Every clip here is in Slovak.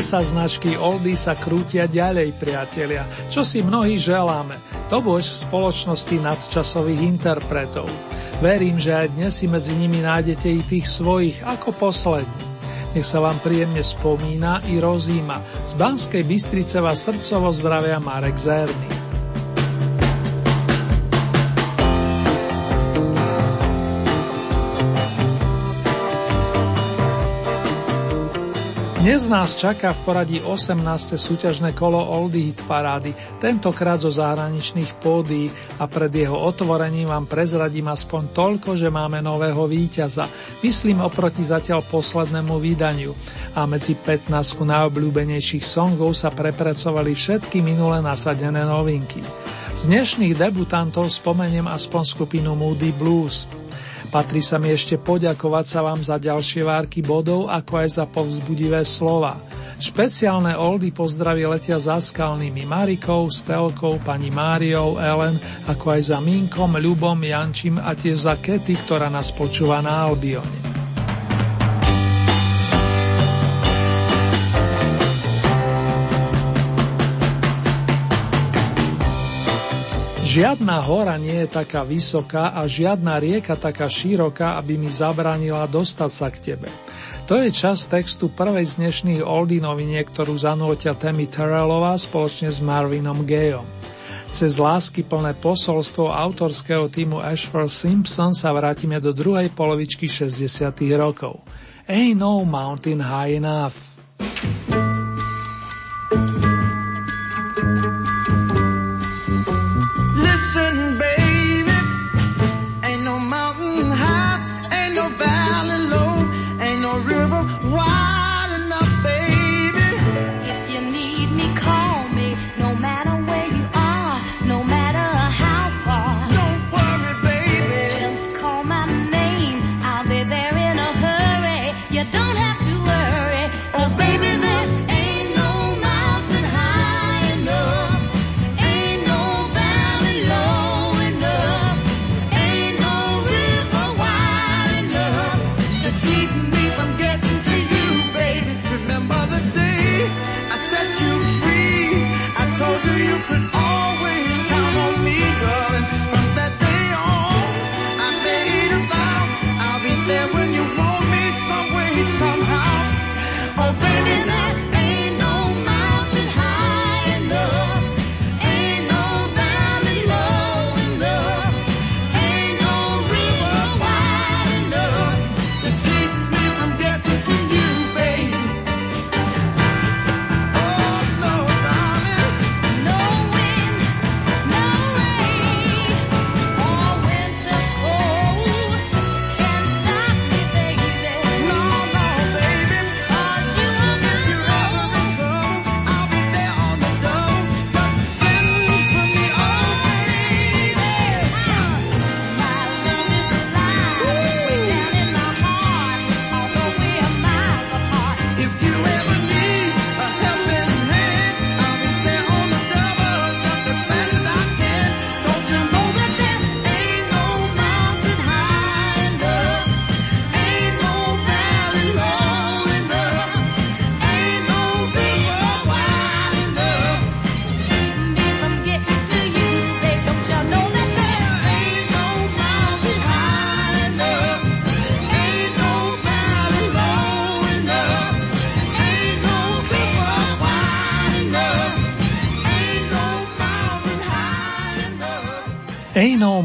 Kolesa značky Oldy sa krútia ďalej, priatelia, čo si mnohí želáme. To bož v spoločnosti nadčasových interpretov. Verím, že aj dnes si medzi nimi nájdete i tých svojich ako poslední. Nech sa vám príjemne spomína i rozíma. Z Banskej Bystrice vás srdcovo zdravia Marek Zerny. Dnes nás čaká v poradí 18. súťažné kolo Oldie Hit parády, tentokrát zo zahraničných pódií a pred jeho otvorením vám prezradím aspoň toľko, že máme nového víťaza, myslím oproti zatiaľ poslednému vydaniu a medzi 15 najobľúbenejších songov sa prepracovali všetky minule nasadené novinky. Z dnešných debutantov spomeniem aspoň skupinu Moody Blues. Patrí sa mi ešte poďakovať sa vám za ďalšie várky bodov, ako aj za povzbudivé slova. Špeciálne oldy pozdraví letia za skalnými Marikou, Stelkou, pani Máriou, Ellen, ako aj za Minkom, Ľubom, Jančím a tiež za Kety, ktorá nás počúva na Albione. Žiadna hora nie je taká vysoká a žiadna rieka taká široká, aby mi zabránila dostať sa k tebe. To je čas textu prvej z dnešných oldy noviniek, ktorú zanúťa Tammy Terrellová spoločne s Marvinom Gayom. Cez lásky plné posolstvo autorského týmu Ashford Simpson sa vrátime do druhej polovičky 60. rokov. Ain't no mountain high enough.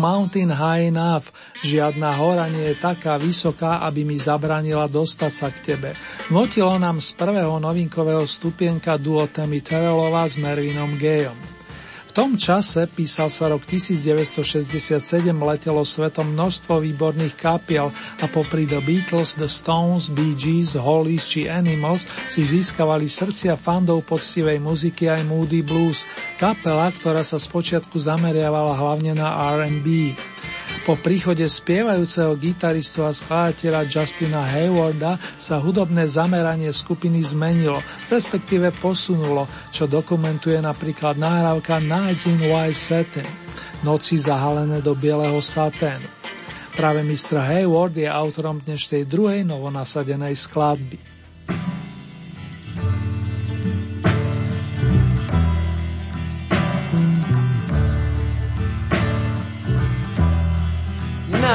Mountain high enough, žiadna hora nie je taká vysoká, aby mi zabranila dostať sa k tebe. Notilo nám z prvého novinkového stupienka duo Temi Terrellova s Mervinom Gayom. Tom čase, písal sa rok 1967, letelo svetom množstvo výborných kapiel a popri The Beatles, The Stones, Bee Gees, Hollies či Animals si získavali srdcia fandov poctivej muziky aj Moody Blues, kapela, ktorá sa spočiatku zameriavala hlavne na R&B. Po príchode spievajúceho gitaristu a skladateľa Justina Haywarda sa hudobné zameranie skupiny zmenilo, respektíve posunulo, čo dokumentuje napríklad nahrávka Nights in White Satin, noci zahalené do bieleho saténu. Práve Mr. Hayward je autorom dnešnej druhej novonasadenej skladby.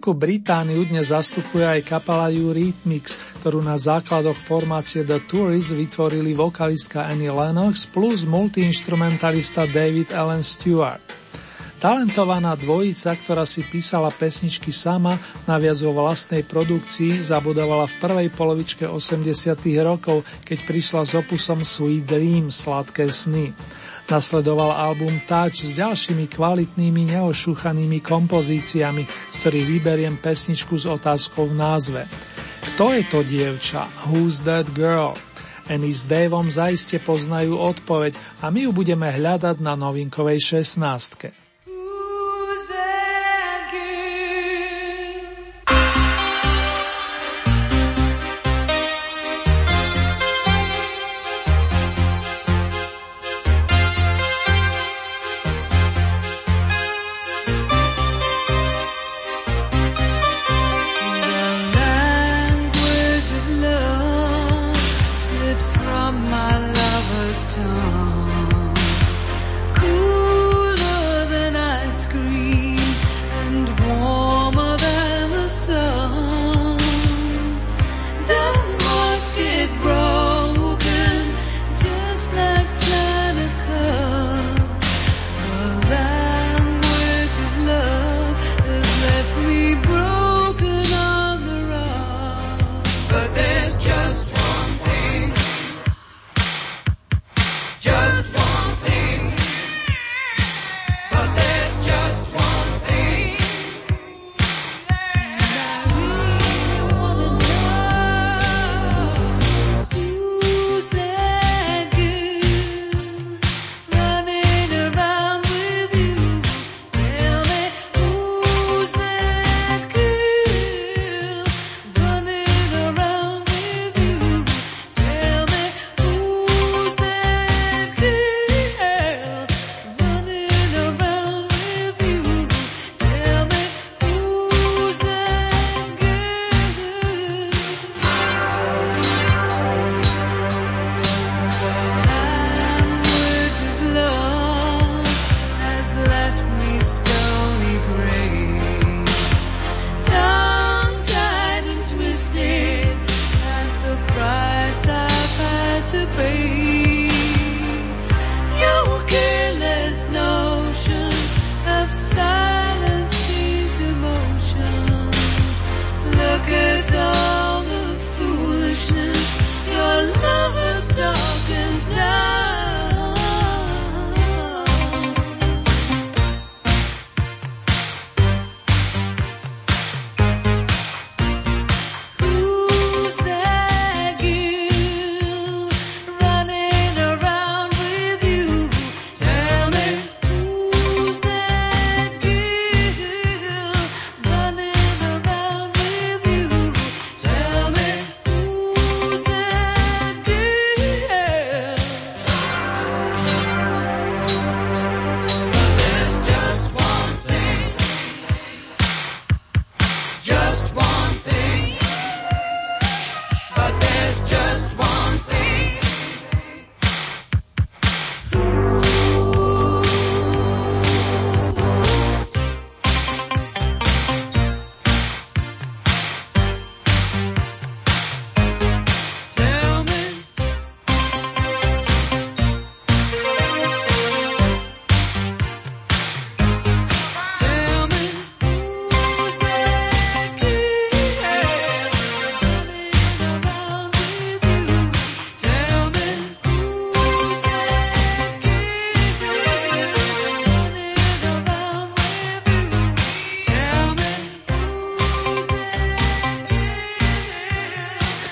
Veľkú Britániu dnes zastupuje aj kapela Eurythmics, ktorú na základoch formácie The Tourists vytvorili vokalistka Annie Lennox plus multiinstrumentalista David Allen Stewart. Talentovaná dvojica, ktorá si písala pesničky sama, naviac vo vlastnej produkcii, zabudovala v prvej polovičke 80 rokov, keď prišla s opusom Sweet Dream, Sladké sny. Nasledoval album Touch s ďalšími kvalitnými neošúchanými kompozíciami, z ktorých vyberiem pesničku s otázkou v názve. Kto je to dievča? Who's that girl? Annie s Davom zaiste poznajú odpoveď a my ju budeme hľadať na novinkovej 16.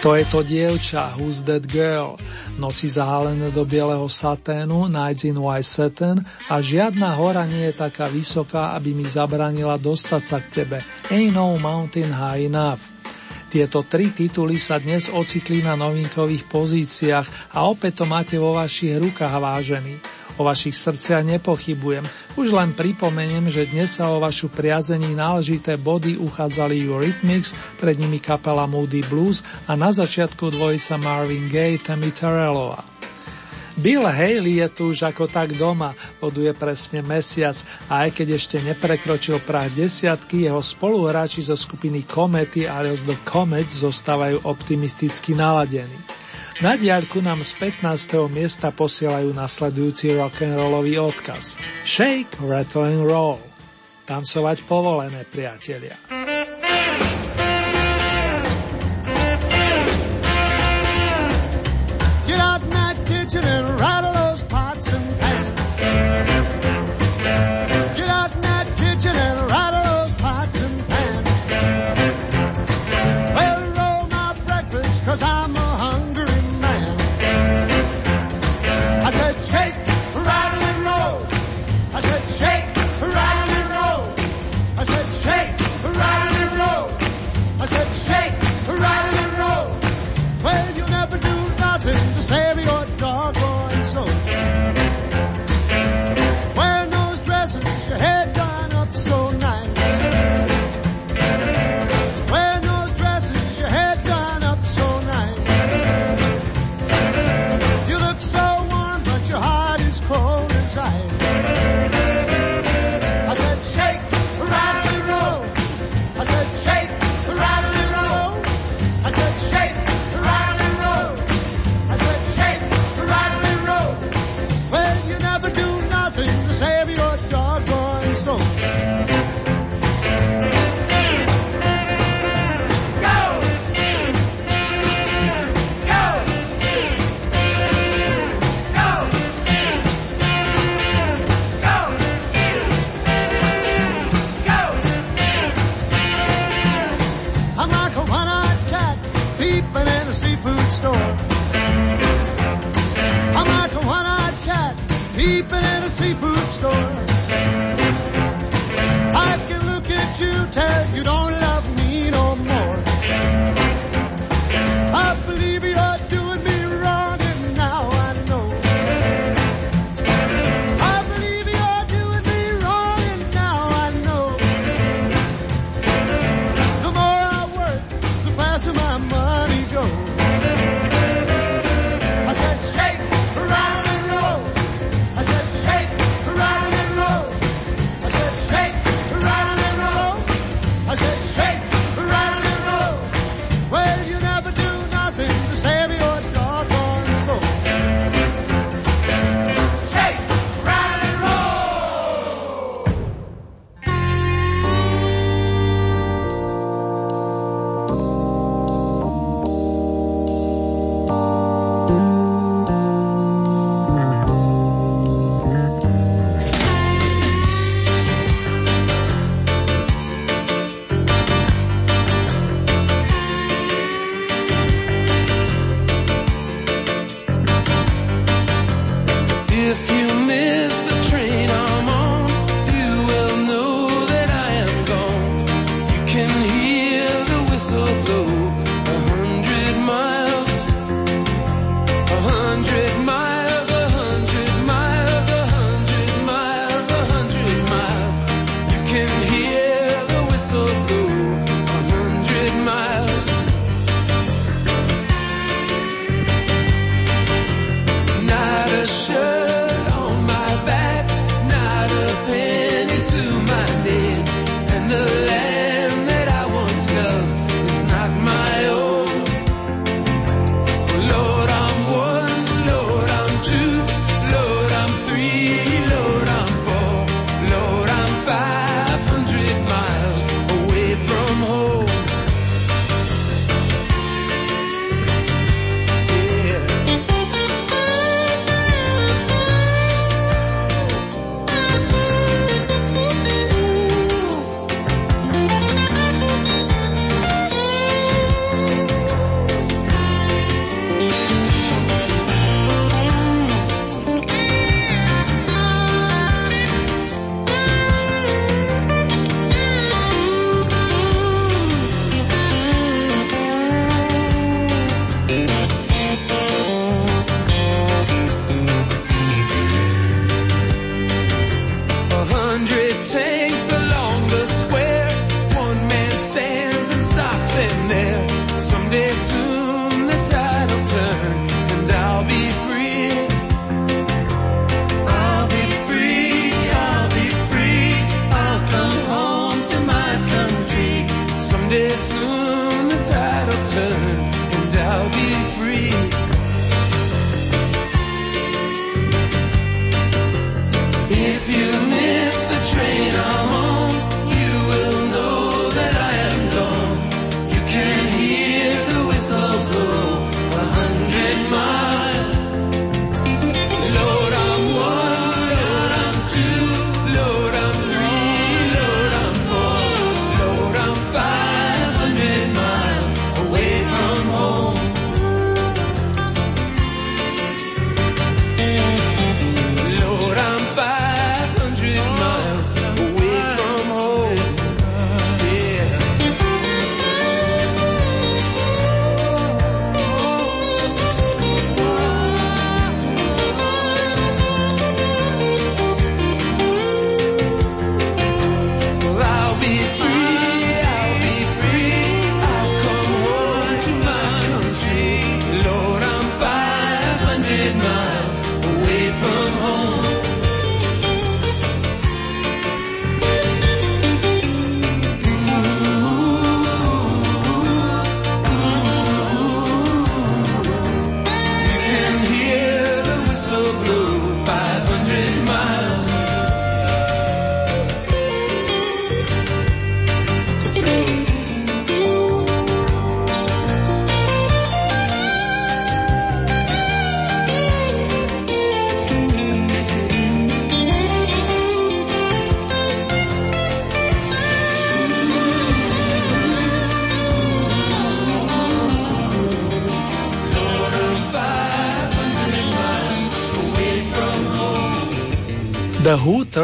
To je to dievča, Who's That Girl? Noci zahálené do bieleho saténu, Nights in White Satin a žiadna hora nie je taká vysoká, aby mi zabranila dostať sa k tebe. Ain't no mountain high enough. Tieto tri tituly sa dnes ocitli na novinkových pozíciách a opäť to máte vo vašich rukách vážení. O vašich srdciach nepochybujem. Už len pripomeniem, že dnes sa o vašu priazení náležité body uchádzali Eurythmics, pred nimi kapela Moody Blues a na začiatku dvojica Marvin Gaye, Tammy Terrellová. Bill Haley je tu už ako tak doma, boduje presne mesiac a aj keď ešte neprekročil prah desiatky, jeho spoluhráči zo skupiny Komety alias The Comets zostávajú optimisticky naladení. Na diaľku nám z 15. miesta posielajú nasledujúci rock'n'rollový odkaz. Shake, rattle and roll. Tancovať povolené, priatelia. sleeping in a seafood store. I can look at you, tell you don't lie.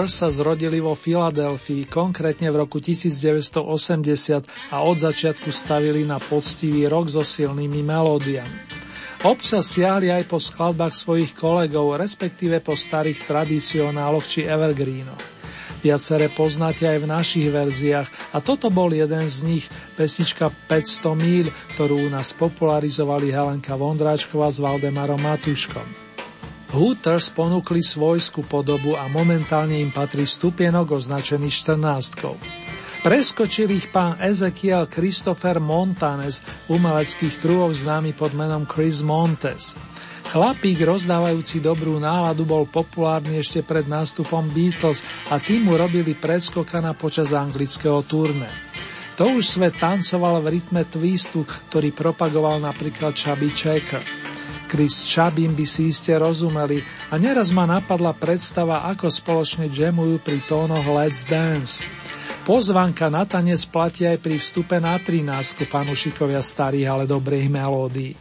Hooters sa zrodili vo Filadelfii, konkrétne v roku 1980 a od začiatku stavili na poctivý rok so silnými melódiami. Občas siahli aj po skladbách svojich kolegov, respektíve po starých tradicionáloch či evergreenoch. Viaceré poznáte aj v našich verziách a toto bol jeden z nich, pesnička 500 míľ, ktorú u nás popularizovali Helenka Vondráčková s Valdemarom Matuškom. Hooters ponúkli svojskú podobu a momentálne im patrí stupienok označený 14. Preskočil ich pán Ezekiel Christopher Montanes, umeleckých kruhoch známy pod menom Chris Montes. Chlapík rozdávajúci dobrú náladu bol populárny ešte pred nástupom Beatles a tým mu robili predskokana počas anglického turné. To už svet tancoval v rytme twistu, ktorý propagoval napríklad Chubby Checker. Chris Chubbim by si iste rozumeli a neraz ma napadla predstava, ako spoločne jamujú pri tónoch Let's Dance. Pozvanka na tanec platí aj pri vstupe na 13 fanúšikovia starých, ale dobrých melódií.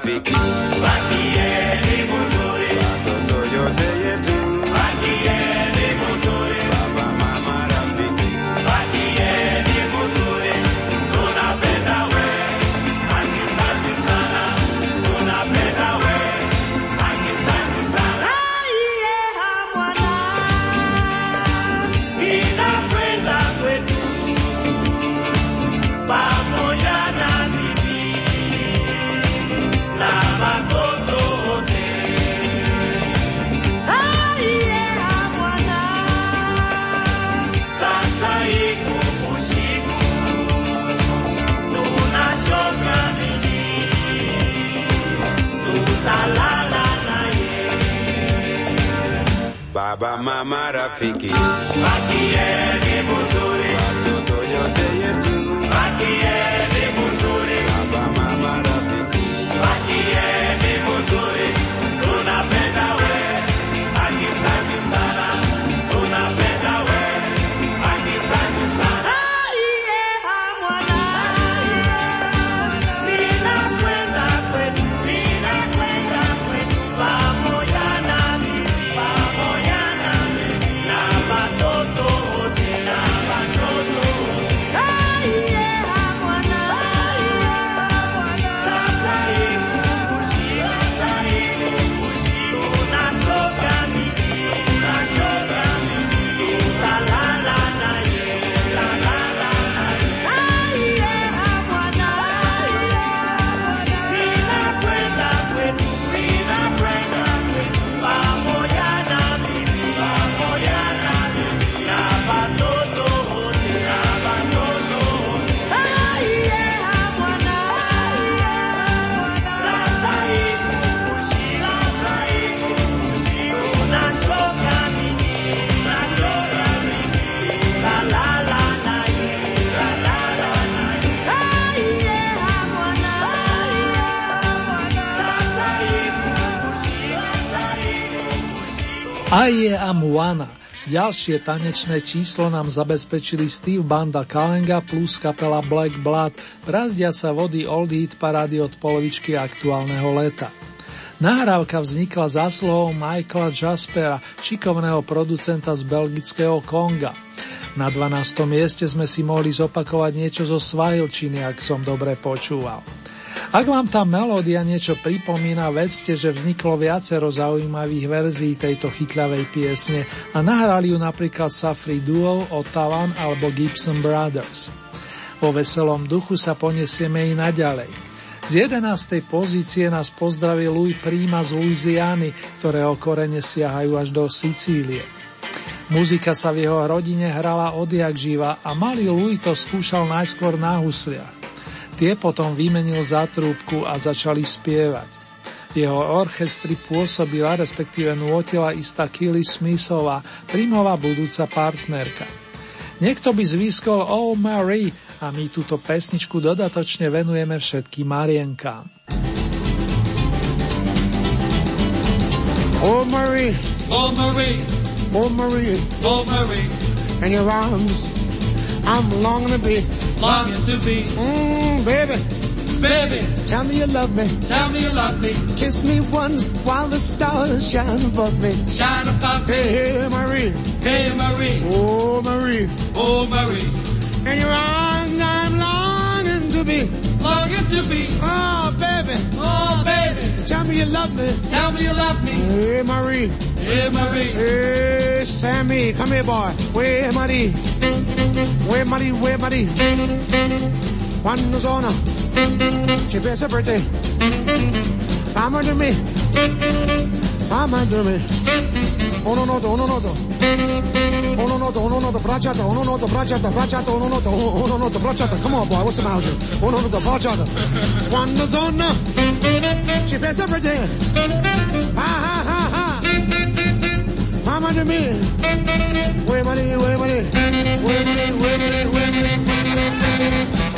topic Aie Amuana. Ďalšie tanečné číslo nám zabezpečili Steve Banda Kalenga plus kapela Black Blood, brazdia sa vody Old Hit parády od polovičky aktuálneho leta. Nahrávka vznikla zásluhou Michaela Jaspera, šikovného producenta z belgického Konga. Na 12. mieste sme si mohli zopakovať niečo zo Svahilčiny, ak som dobre počúval. Ak vám tá melódia niečo pripomína, vedzte, že vzniklo viacero zaujímavých verzií tejto chytľavej piesne a nahrali ju napríklad Safri Duo, Ottavan alebo Gibson Brothers. Vo veselom duchu sa poniesieme i naďalej. Z 11. pozície nás pozdravil Louis Prima z Louisiany, ktorého korene siahajú až do Sicílie. Muzika sa v jeho rodine hrala odjak živa a malý Louis to skúšal najskôr na husliach. Tie potom vymenil za trúbku a začali spievať. Jeho orchestri pôsobila, respektíve nôtila istá Killy Smithová, primová budúca partnerka. Niekto by zvýskol Oh Mary a my túto pesničku dodatočne venujeme všetkým Marienkám. Oh Marie, Oh Marie, oh Marie, oh Marie, in your arms, I'm longing to be. Longing to be, Mmm, baby, baby, tell me you love me. tell me you love me, Kiss me once while the stars shine above me. shine above me, Hey, hey, Marie, hey Marie, oh Marie, oh Marie, in your arms, I'm longing to be. longing to be, Oh, baby, oh baby, tell me you love me. tell me you love me, Hey, Marie, hey Marie, hey, Sammy, come here, boy. Where Marie? Where Marie? Where Marie? Sono? Ci pensa per te. Fammi to me. Ah, Amandırmış. Onu nota, onu nota. Onu nota, onu nota, bachata, onu nota, bachata, bachata, onu nota, oh, onu nota, bachata. Come on, boy, what's the matter with you? Onu nota, bachata. One is on now. She pays every day. Ha ha ha ha. Mama to me. Way money, way money. Way money, way money, way money.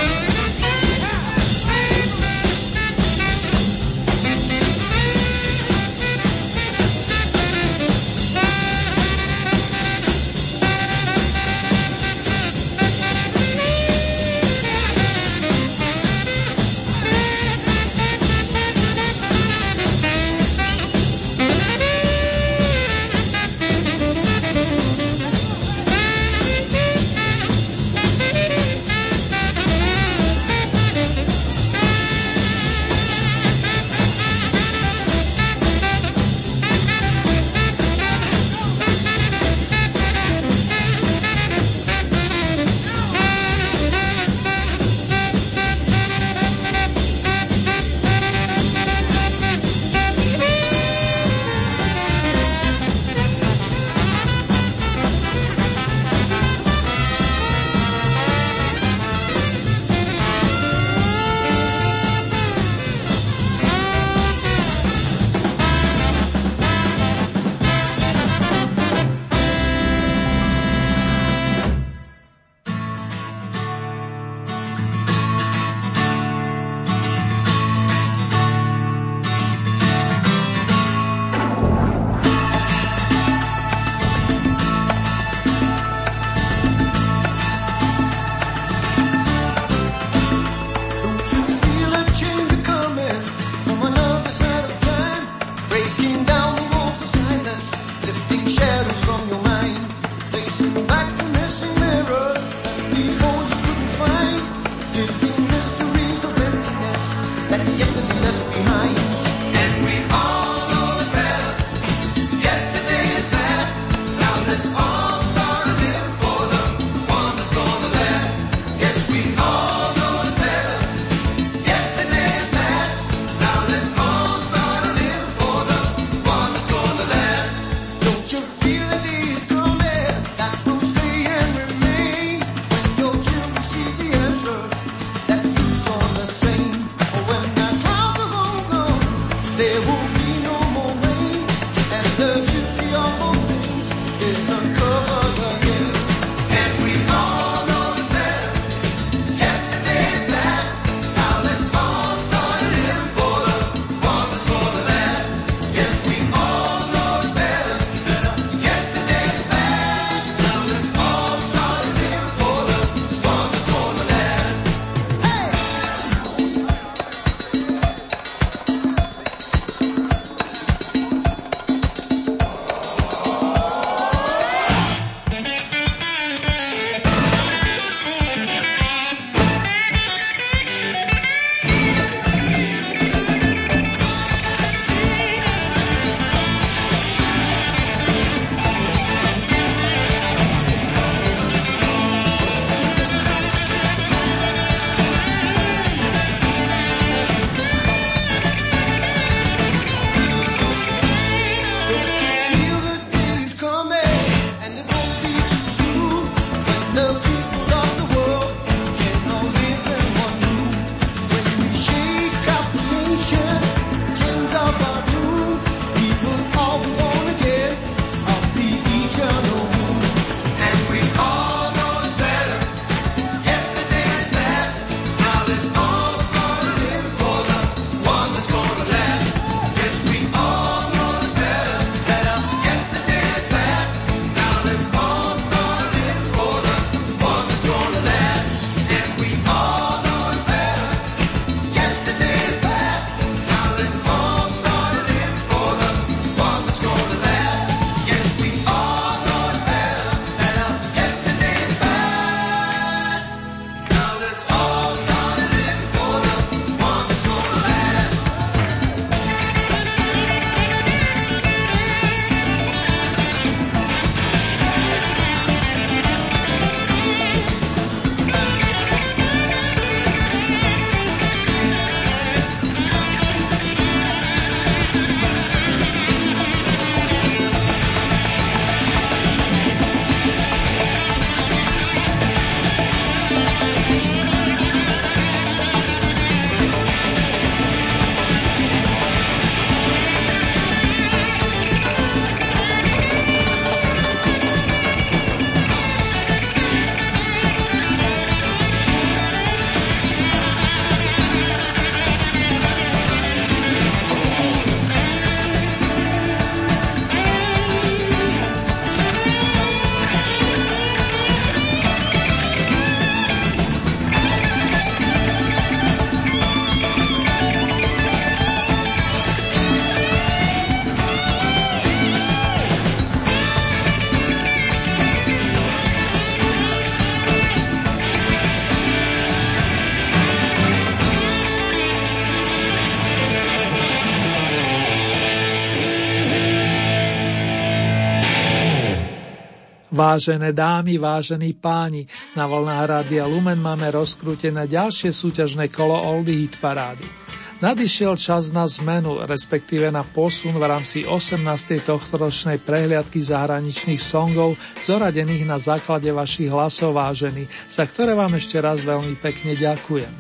Vážené dámy, vážení páni, na vlnách Rádia Lumen máme rozkrútené ďalšie súťažné kolo Oldy Hit Parády. Nadišiel čas na zmenu, respektíve na posun v rámci 18. tohtoročnej prehliadky zahraničných songov, zoradených na základe vašich hlasov vážení, za ktoré vám ešte raz veľmi pekne ďakujem.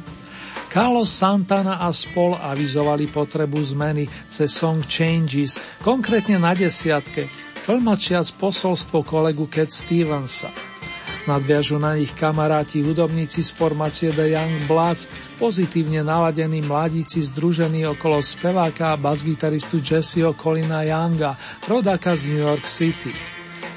Carlos Santana a spol avizovali potrebu zmeny cez song Changes, konkrétne na desiatke, tlmočiac posolstvo kolegu Cat Stevensa. Nadviažu na nich kamaráti hudobníci z formácie The Young Bloods, pozitívne naladení mladíci združení okolo speváka a basgitaristu Jesseho Colina Younga, rodáka z New York City.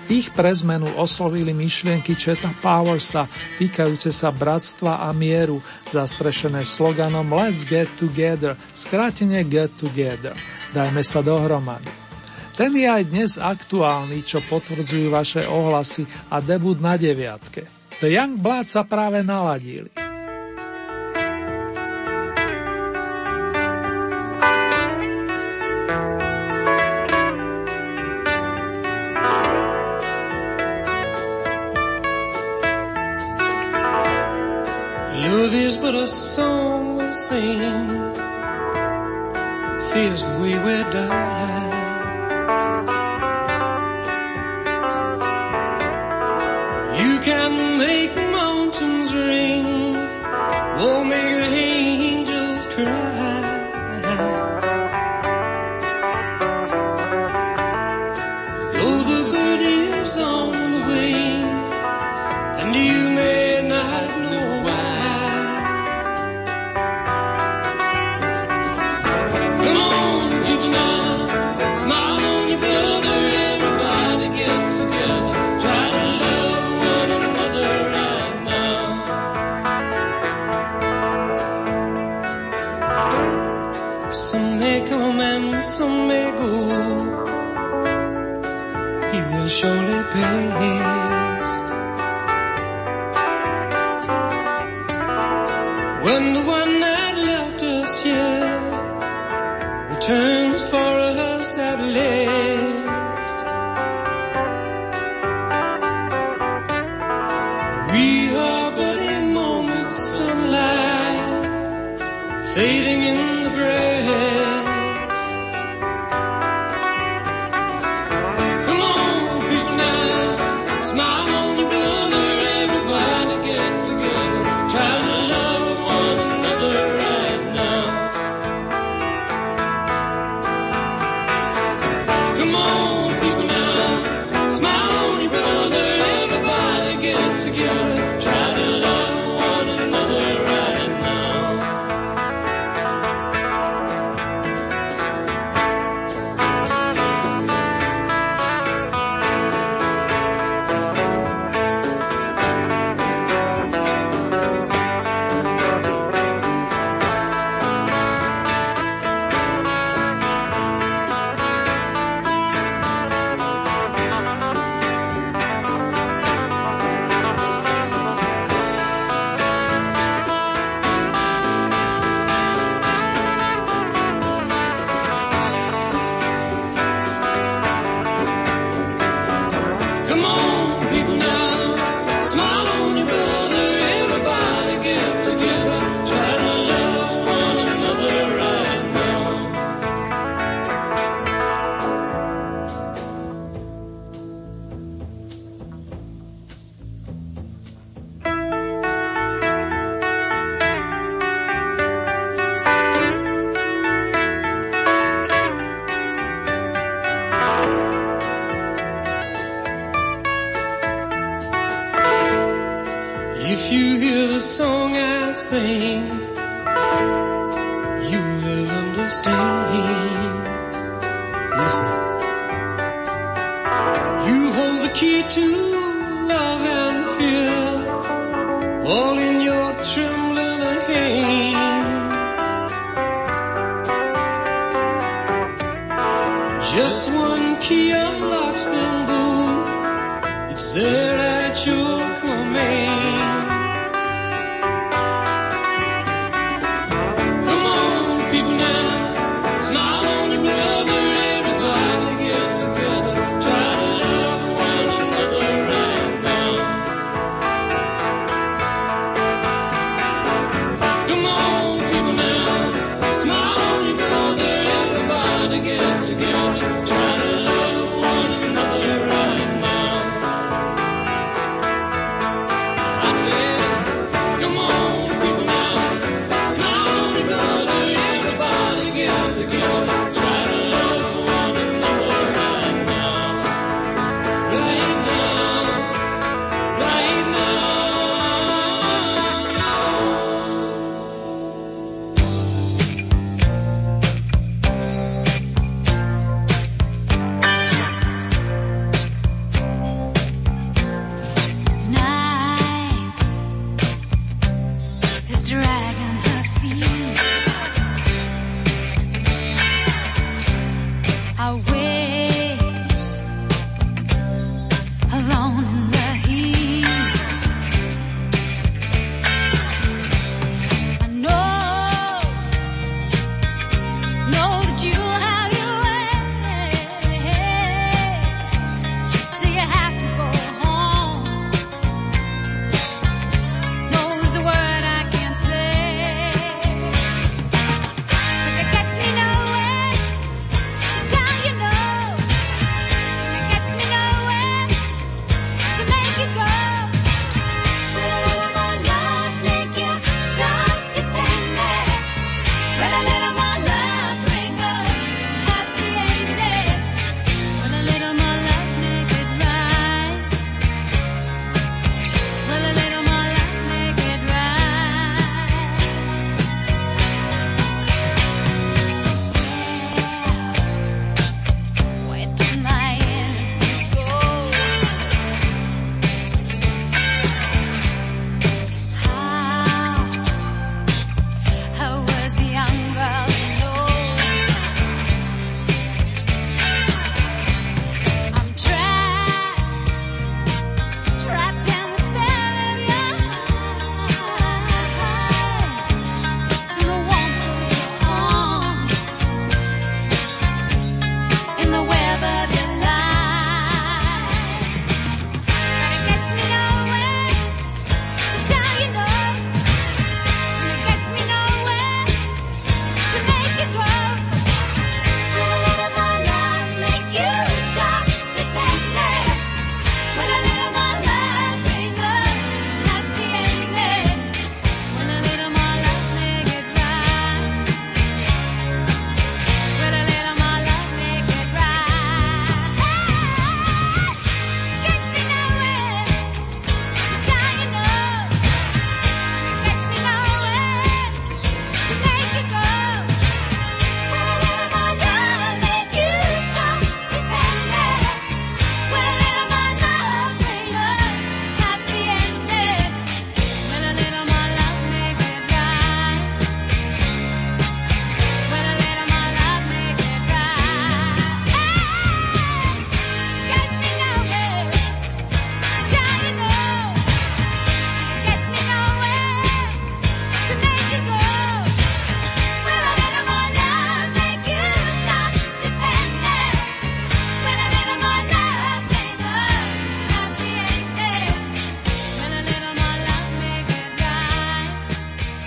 Ich pre zmenu oslovili myšlienky Cheta Powersa týkajúce sa bratstva a mieru, zastrešené sloganom Let's get together, skrátene Get together. Dajme sa dohromady. Ten je aj dnes aktuálny, čo potvrdzujú vaše ohlasy a debut na deviatke. The Young Blood sa práve naladili. Love is but a song we sing. Feels the way die.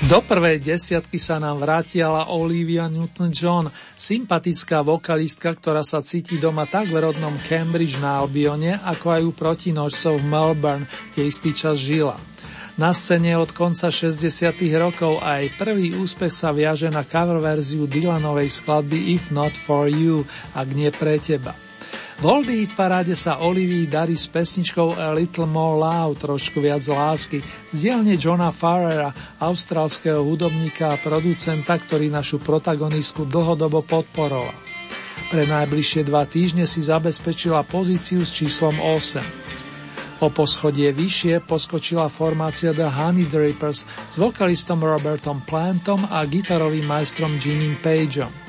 Do prvej desiatky sa nám vrátila Olivia Newton-John, sympatická vokalistka, ktorá sa cíti doma tak v rodnom Cambridge na Albione, ako aj u protinožcov v Melbourne, kde istý čas žila. Na scéne od konca 60. rokov a aj prvý úspech sa viaže na cover verziu Dylanovej skladby If Not For You, ak nie pre teba. V Oldie Hit paráde sa Olivii darí s pesničkou A Little More Love, trošku viac lásky, z dielne Johna Farrera, austrálskeho hudobníka a producenta, ktorý našu protagonistku dlhodobo podporoval. Pre najbližšie dva týždne si zabezpečila pozíciu s číslom 8. O poschodie vyššie poskočila formácia The Honey Drippers s vokalistom Robertom Plantom a gitarovým majstrom Jimmym Pageom.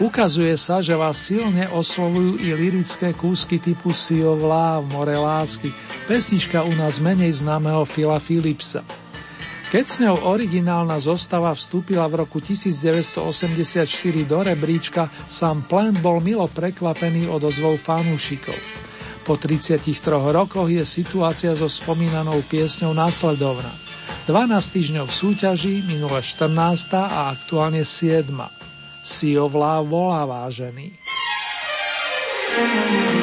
Ukazuje sa, že vás silne oslovujú i lirické kúsky typu of Love, More lásky, pesnička u nás menej známeho Phila Philipsa. Keď s ňou originálna zostava vstúpila v roku 1984 do rebríčka, sám Plant bol milo prekvapený odozvou fanúšikov. Po 33 rokoch je situácia so spomínanou piesňou následovná. 12 týždňov v súťaži, minule 14. a aktuálne 7 si ovlá volá vážený. Do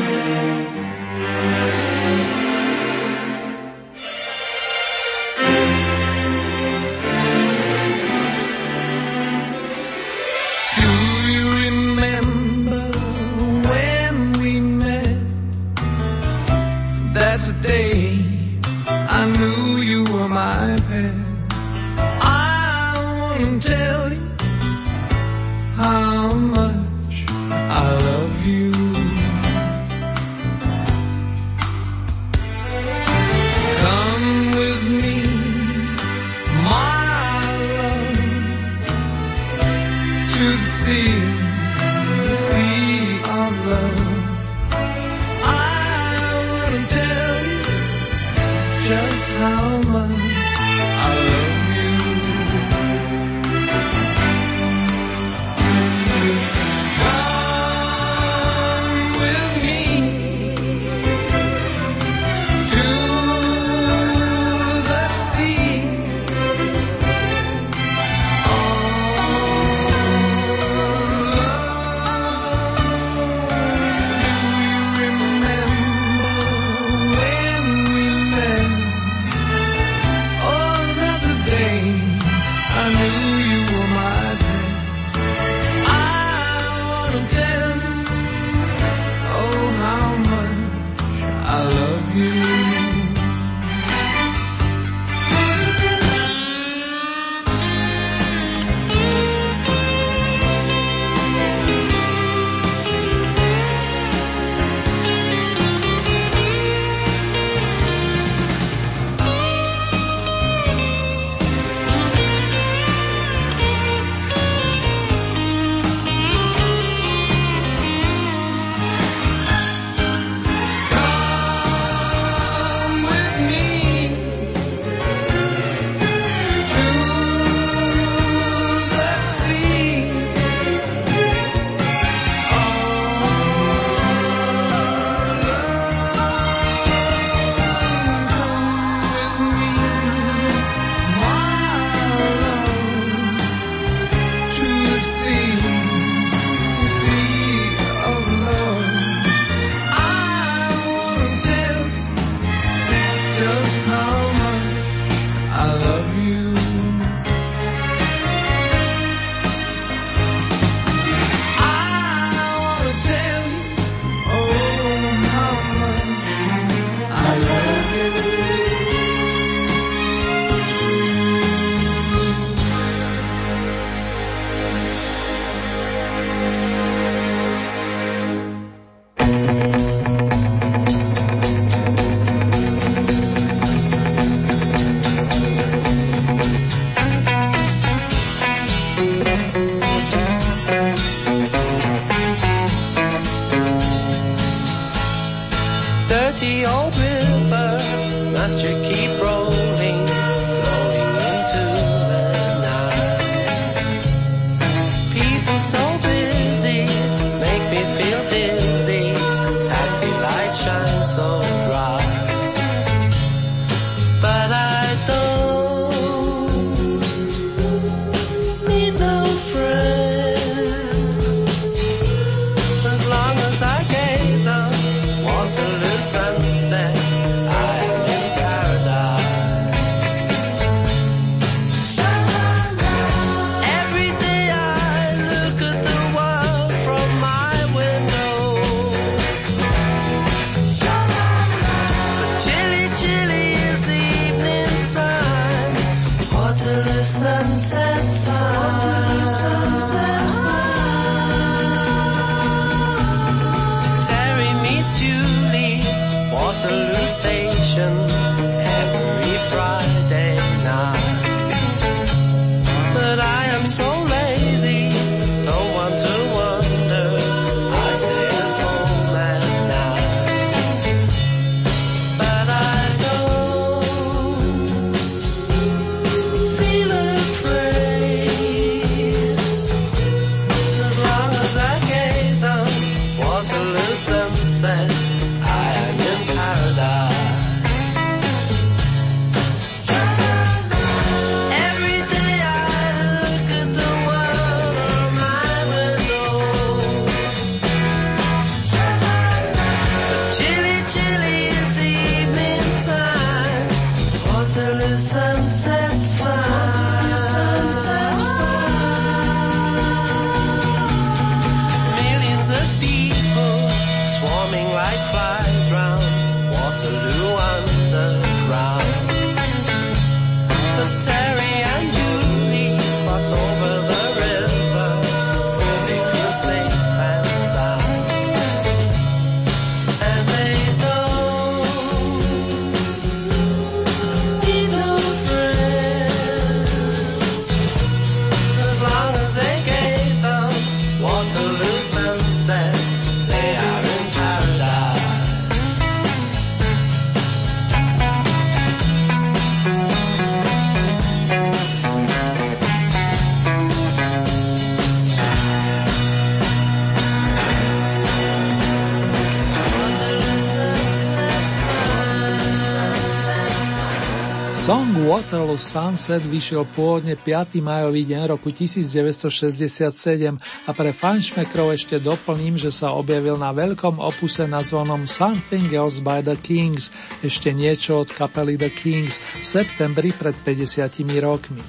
Waterloo Sunset vyšiel pôvodne 5. majový deň roku 1967 a pre fanšmekrov ešte doplním, že sa objavil na veľkom opuse nazvanom Something Else by the Kings, ešte niečo od kapely The Kings v septembri pred 50 rokmi.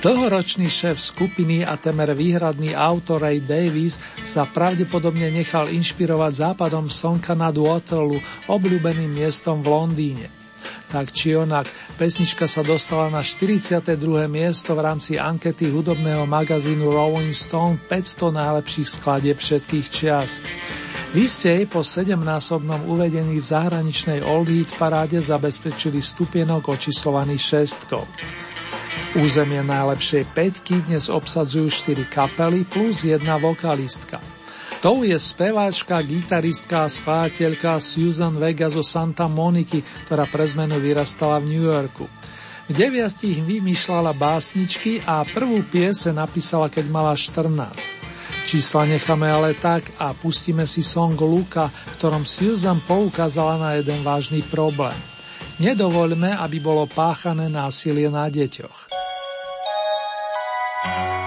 Dlhoročný šéf skupiny a temer výhradný autor Ray Davis sa pravdepodobne nechal inšpirovať západom slnka nad Waterloo, obľúbeným miestom v Londýne. Tak či onak, pesnička sa dostala na 42. miesto v rámci ankety hudobného magazínu Rolling Stone 500 najlepších skladieb všetkých čias. Vy ste jej po sedemnásobnom uvedení v zahraničnej Old Hit paráde zabezpečili stupienok očíslovaný šestkou. Územie najlepšej peťky dnes obsadzujú 4 kapely plus jedna vokalistka. Tou je speváčka, gitaristka a spáteľka Susan Vega zo Santa Moniky, ktorá pre zmenu vyrastala v New Yorku. V deviatich vymýšľala básničky a prvú piese napísala, keď mala 14. Čísla necháme ale tak a pustíme si song Luka, v ktorom Susan poukázala na jeden vážny problém. Nedovoľme, aby bolo páchané násilie na deťoch. My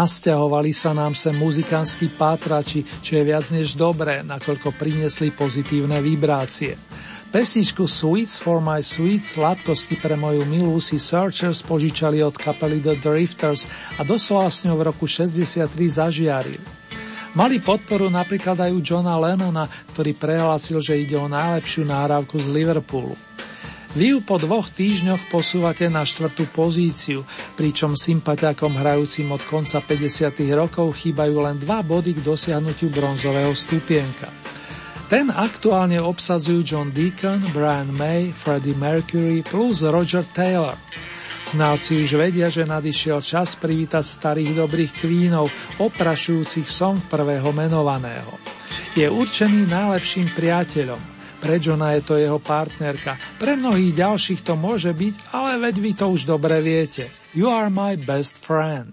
Nasťahovali sa nám sem muzikantskí pátrači, čo je viac než dobré, nakoľko priniesli pozitívne vibrácie. Pesničku Sweets for my sweet sladkosti pre moju milú si Searchers požičali od kapely The Drifters a doslova s ňou v roku 63 zažiarili. Mali podporu napríklad aj u Johna Lennona, ktorý prehlásil, že ide o najlepšiu náravku z Liverpoolu. Vy ju po dvoch týždňoch posúvate na štvrtú pozíciu, pričom sympatiakom hrajúcim od konca 50. rokov chýbajú len dva body k dosiahnutiu bronzového stupienka. Ten aktuálne obsadzujú John Deacon, Brian May, Freddie Mercury plus Roger Taylor. Znáci už vedia, že nadišiel čas privítať starých dobrých kvínov, oprašujúcich som prvého menovaného. Je určený najlepším priateľom, pre Johna je to jeho partnerka, pre mnohých ďalších to môže byť, ale veď vy to už dobre viete. You are my best friend.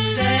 Say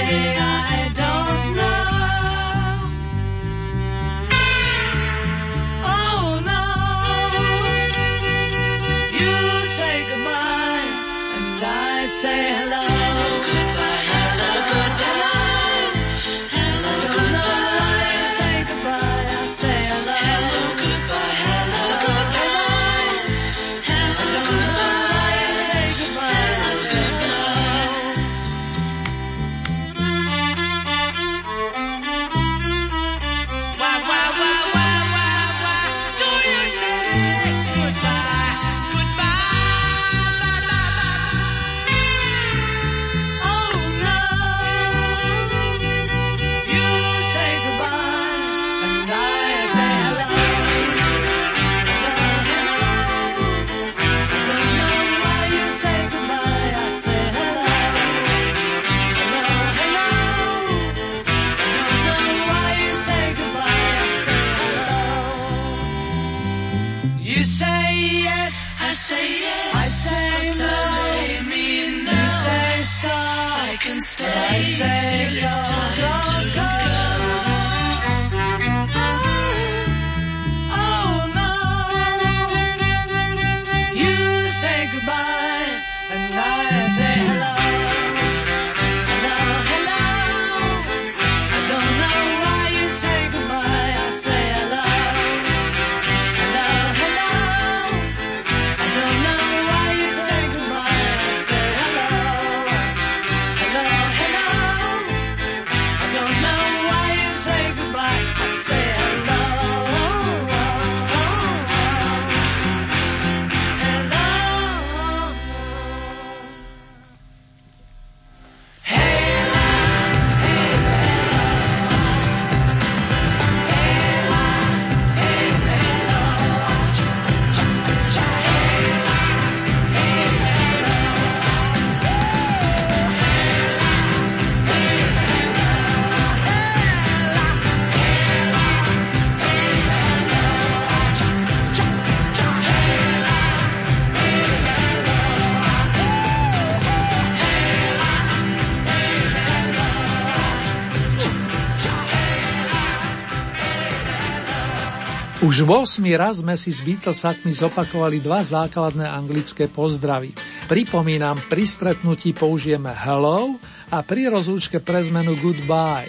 V 8 raz sme si s Beatlesakmi zopakovali dva základné anglické pozdravy. Pripomínam, pri stretnutí použijeme hello a pri rozlúčke pre zmenu goodbye.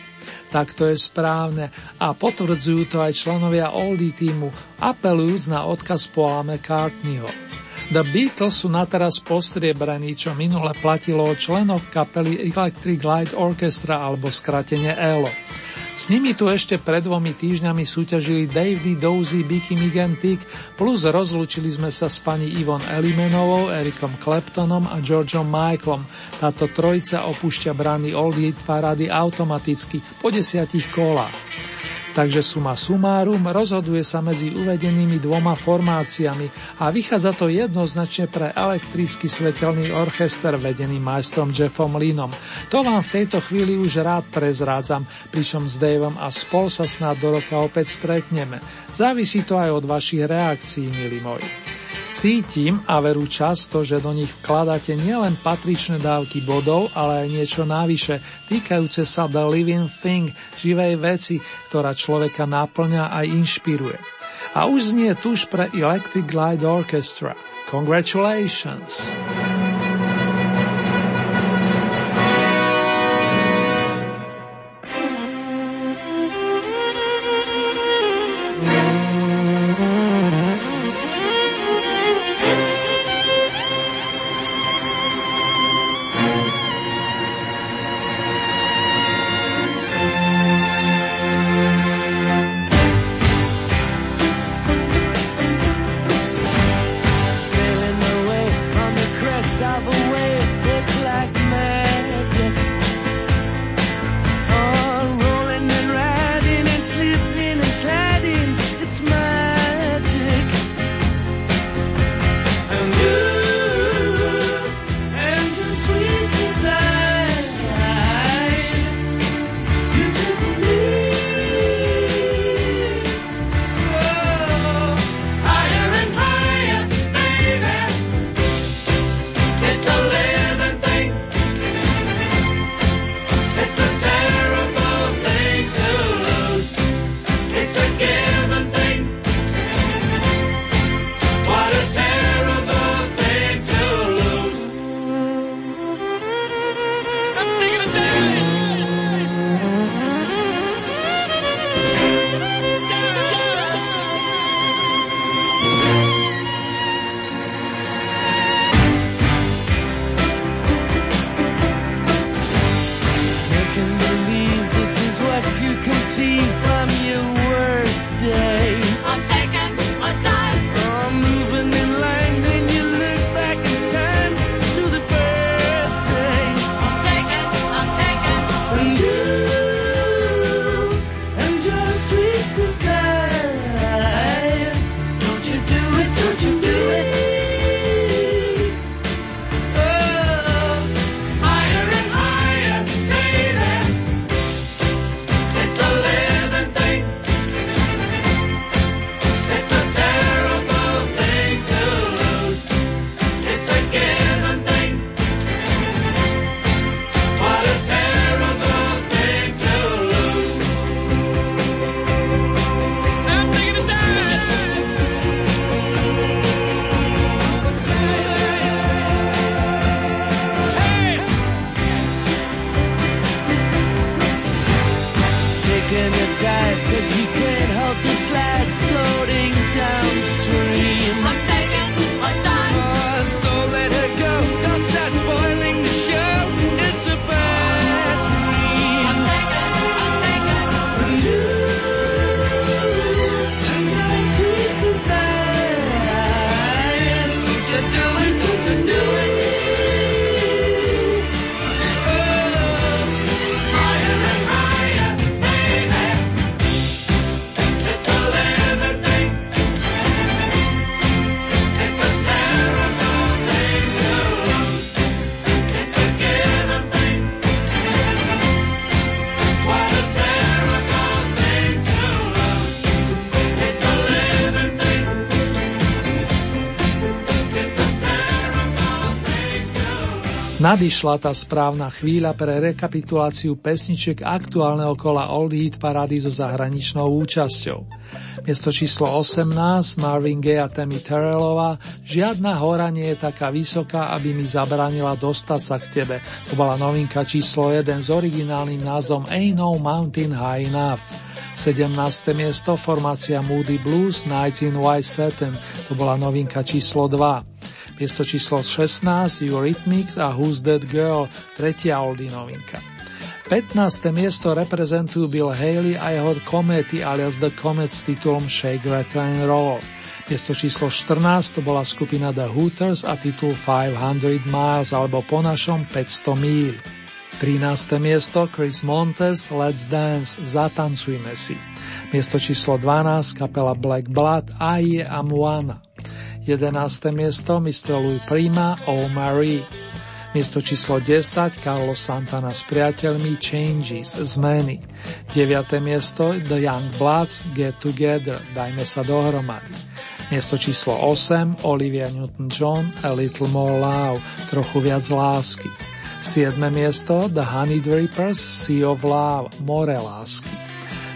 Tak to je správne a potvrdzujú to aj členovia Oldie týmu, apelujúc na odkaz Paula McCartneyho. The Beatles sú na teraz postriebraní, čo minule platilo o členoch kapely Electric Light Orchestra alebo skratene ELO. S nimi tu ešte pred dvomi týždňami súťažili Davey Dozy, Bicky Migentik, plus rozlúčili sme sa s pani Ivon Elimenovou, Erikom Claptonom a Georgeom Michaelom. Táto trojica opúšťa brany Old Hit Parady automaticky po desiatich kolách. Takže suma sumárum rozhoduje sa medzi uvedenými dvoma formáciami a vychádza to jednoznačne pre elektrický svetelný orchester vedený majstrom Jeffom Linom. To vám v tejto chvíli už rád prezrádzam, pričom s Davom a spol sa snad do roka opäť stretneme. Závisí to aj od vašich reakcií, milí moji. Cítim a veru často, že do nich vkladáte nielen patričné dávky bodov, ale aj niečo navyše, týkajúce sa The Living Thing, živej veci, ktorá človeka náplňa a inšpiruje. A už znie tuž pre Electric Light Orchestra. Congratulations! Sailing Nadišla tá správna chvíľa pre rekapituláciu pesničiek aktuálneho kola Old Hit parády so zahraničnou účasťou. Miesto číslo 18 Marvin Gaye a Tammy Terrellová Žiadna hora nie je taká vysoká, aby mi zabránila dostať sa k tebe. To bola novinka číslo 1 s originálnym názvom Ain't No Mountain High Enough. 17. miesto formácia Moody Blues Nights in White Satin, to bola novinka číslo 2. Miesto číslo 16 Eurythmics a Who's That Girl, tretia oldie novinka. 15. miesto reprezentujú Bill Haley a jeho Comety alias The Comet s titulom Shake, Rattle and Roll. Miesto číslo 14 to bola skupina The Hooters a titul 500 Miles alebo po našom 500 míľ. 13. miesto Chris Montes Let's Dance Zatancujme si. Miesto číslo 12 kapela Black Blood Aie Amuana. 11. miesto. Louis Prima Oh Marie. Miesto číslo 10 Carlos Santana s priateľmi Changes Zmeny. 9. miesto The Young Bloods Get Together Dajme sa dohromady. Miesto číslo 8 Olivia Newton-John A Little More Love Trochu viac lásky. 7. miesto The Honey Drippers Sea of Love More lásky.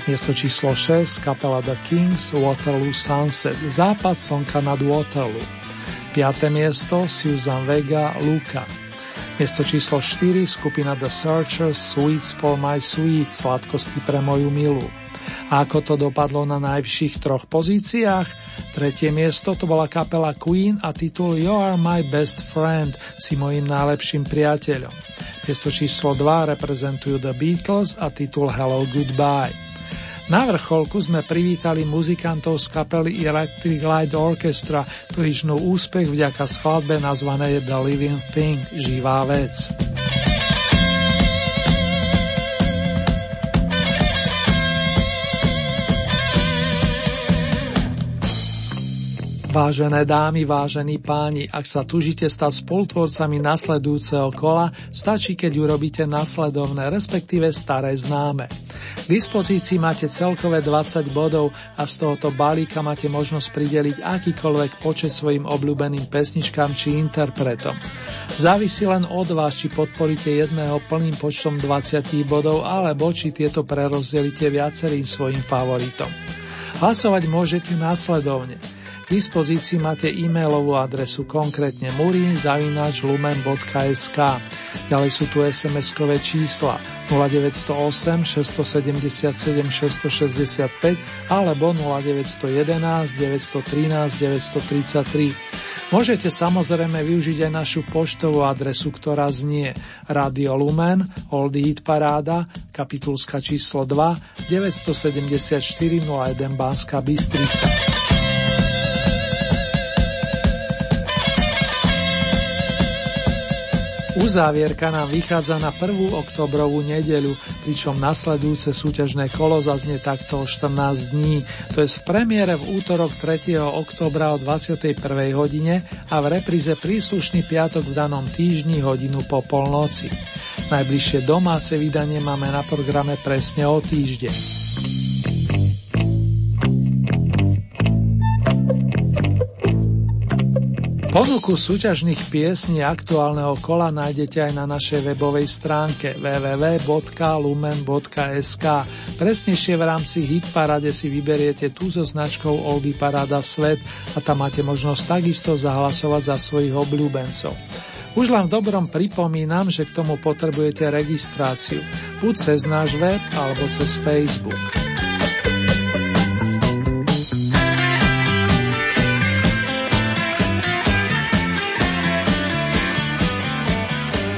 Miesto číslo 6 kapela The Kings Waterloo Sunset Západ slnka nad Waterloo. 5. miesto Susan Vega Luka. Miesto číslo 4 skupina The Searchers Sweets for my sweet Sladkosti pre moju milú. A ako to dopadlo na najvyšších troch pozíciách? Tretie miesto to bola kapela Queen a titul You are my best friend, si mojim najlepším priateľom. Miesto číslo 2 reprezentujú The Beatles a titul Hello Goodbye. Na vrcholku sme privítali muzikantov z kapely Electric Light Orchestra, ktorí žnú úspech vďaka skladbe nazvanej The Living Thing, živá vec. Vážené dámy, vážení páni, ak sa tužite stať spolutvorcami nasledujúceho kola, stačí, keď urobíte nasledovné, respektíve staré známe. K dispozícii máte celkové 20 bodov a z tohoto balíka máte možnosť prideliť akýkoľvek počet svojim obľúbeným pesničkám či interpretom. Závisí len od vás, či podporíte jedného plným počtom 20 bodov, alebo či tieto prerozdelíte viacerým svojim favoritom. Hlasovať môžete následovne. K dispozícii máte e-mailovú adresu konkrétne murin.lumen.sk Ďalej sú tu SMS-kové čísla 0908 677 665 alebo 0911 913 933. Môžete samozrejme využiť aj našu poštovú adresu, ktorá znie Radio Lumen, Old Hit Paráda, kapitulska číslo 2, 974 01 Banska Bystrica. Uzávierka nám vychádza na 1. oktobrovú nedeľu, pričom nasledujúce súťažné kolo zaznie takto o 14 dní, to je v premiére v útorok 3. oktobra o 21. hodine a v repríze príslušný piatok v danom týždni hodinu po polnoci. Najbližšie domáce vydanie máme na programe presne o týždeň. Ponuku súťažných piesní aktuálneho kola nájdete aj na našej webovej stránke www.lumen.sk. Presnejšie v rámci Hitparade si vyberiete tú so značkou Oldy Parada Svet a tam máte možnosť takisto zahlasovať za svojich obľúbencov. Už len v dobrom pripomínam, že k tomu potrebujete registráciu, buď cez náš web alebo cez Facebook.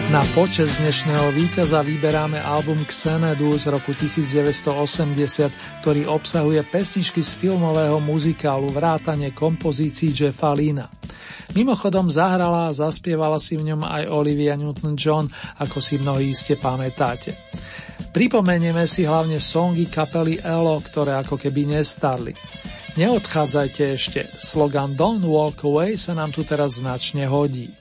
Na počas dnešného víťaza vyberáme album Xenedu z roku 1980, ktorý obsahuje pesničky z filmového muzikálu vrátane kompozícií Jeffa Lina. Mimochodom zahrala a zaspievala si v ňom aj Olivia Newton-John, ako si mnohí iste pamätáte. Pripomenieme si hlavne songy kapely Elo, ktoré ako keby nestarli. Neodchádzajte ešte, slogan Don't Walk Away sa nám tu teraz značne hodí.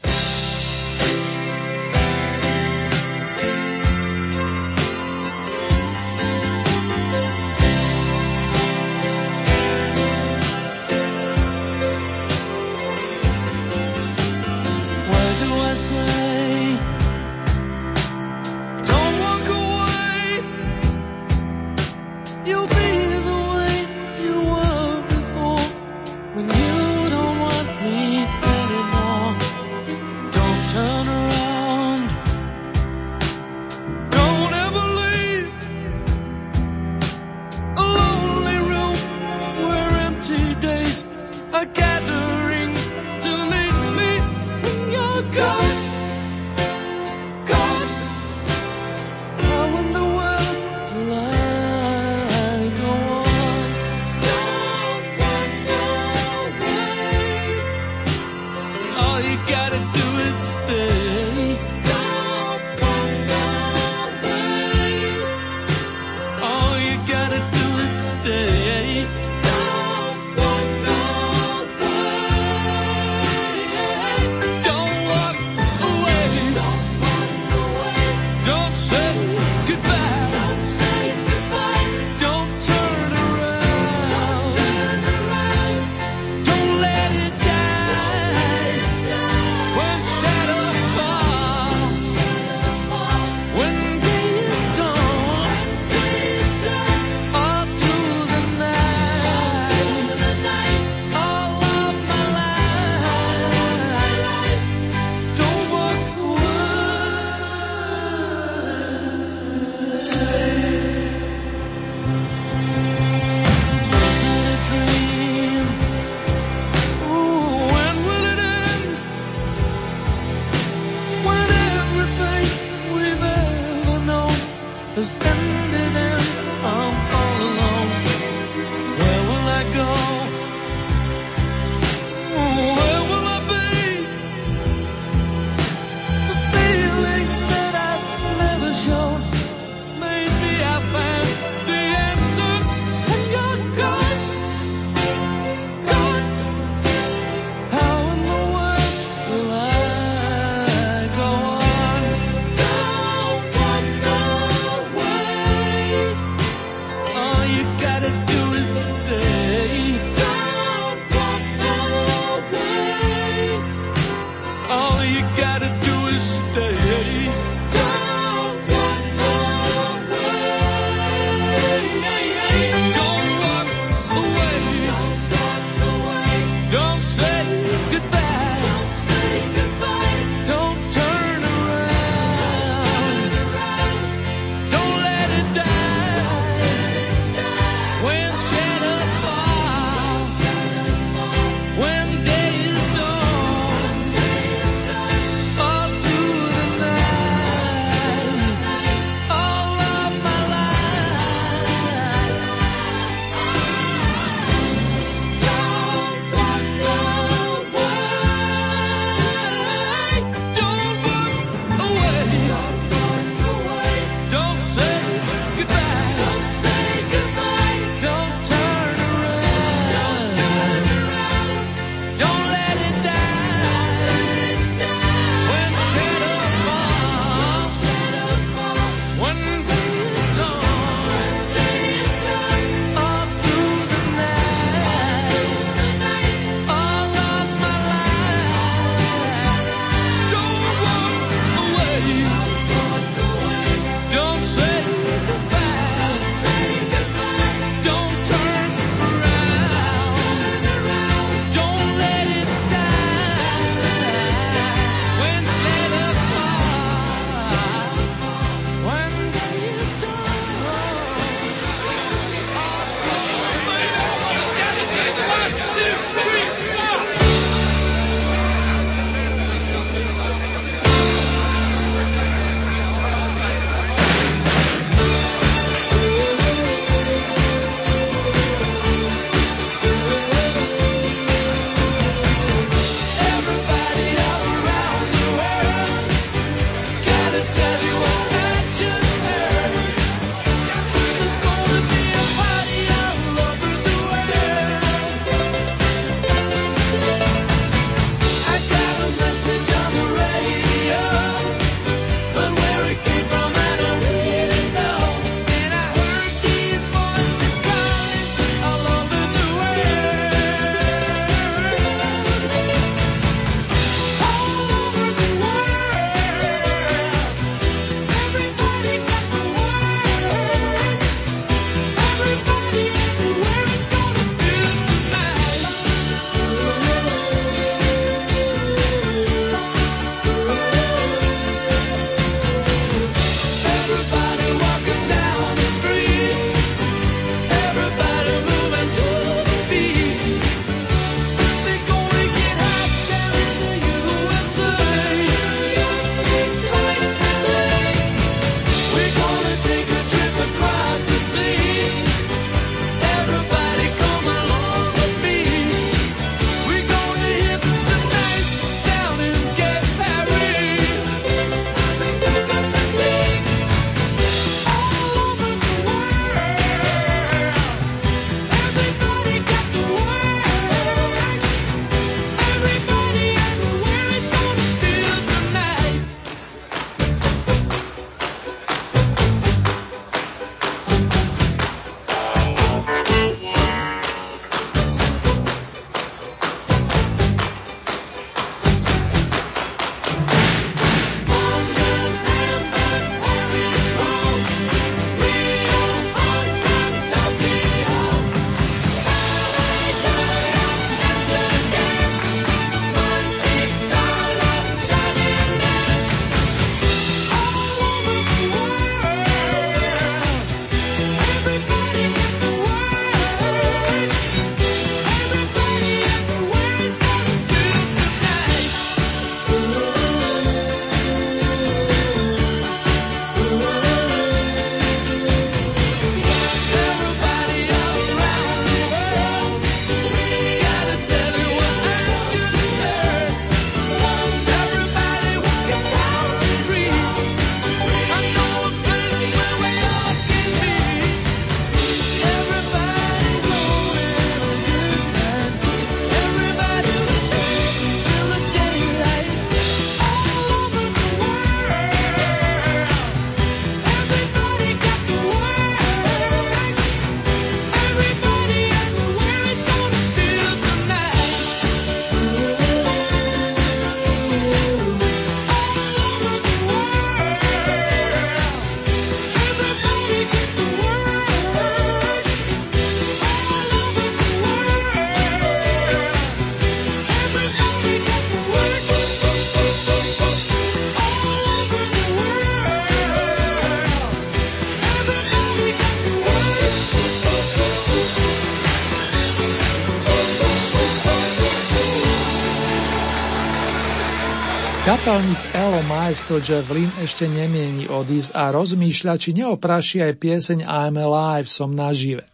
Jeff Lynn ešte nemieni odísť a rozmýšľa, či neopraší aj pieseň I'm Alive, som nažive.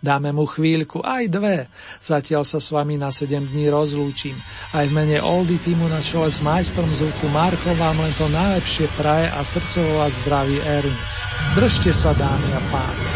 Dáme mu chvíľku, aj dve. Zatiaľ sa s vami na 7 dní rozlúčim. Aj v mene Oldy týmu na čele s majstrom zvuku Marko vám len to najlepšie praje a srdcovo vás zdraví Erin. Držte sa, dámy a páni.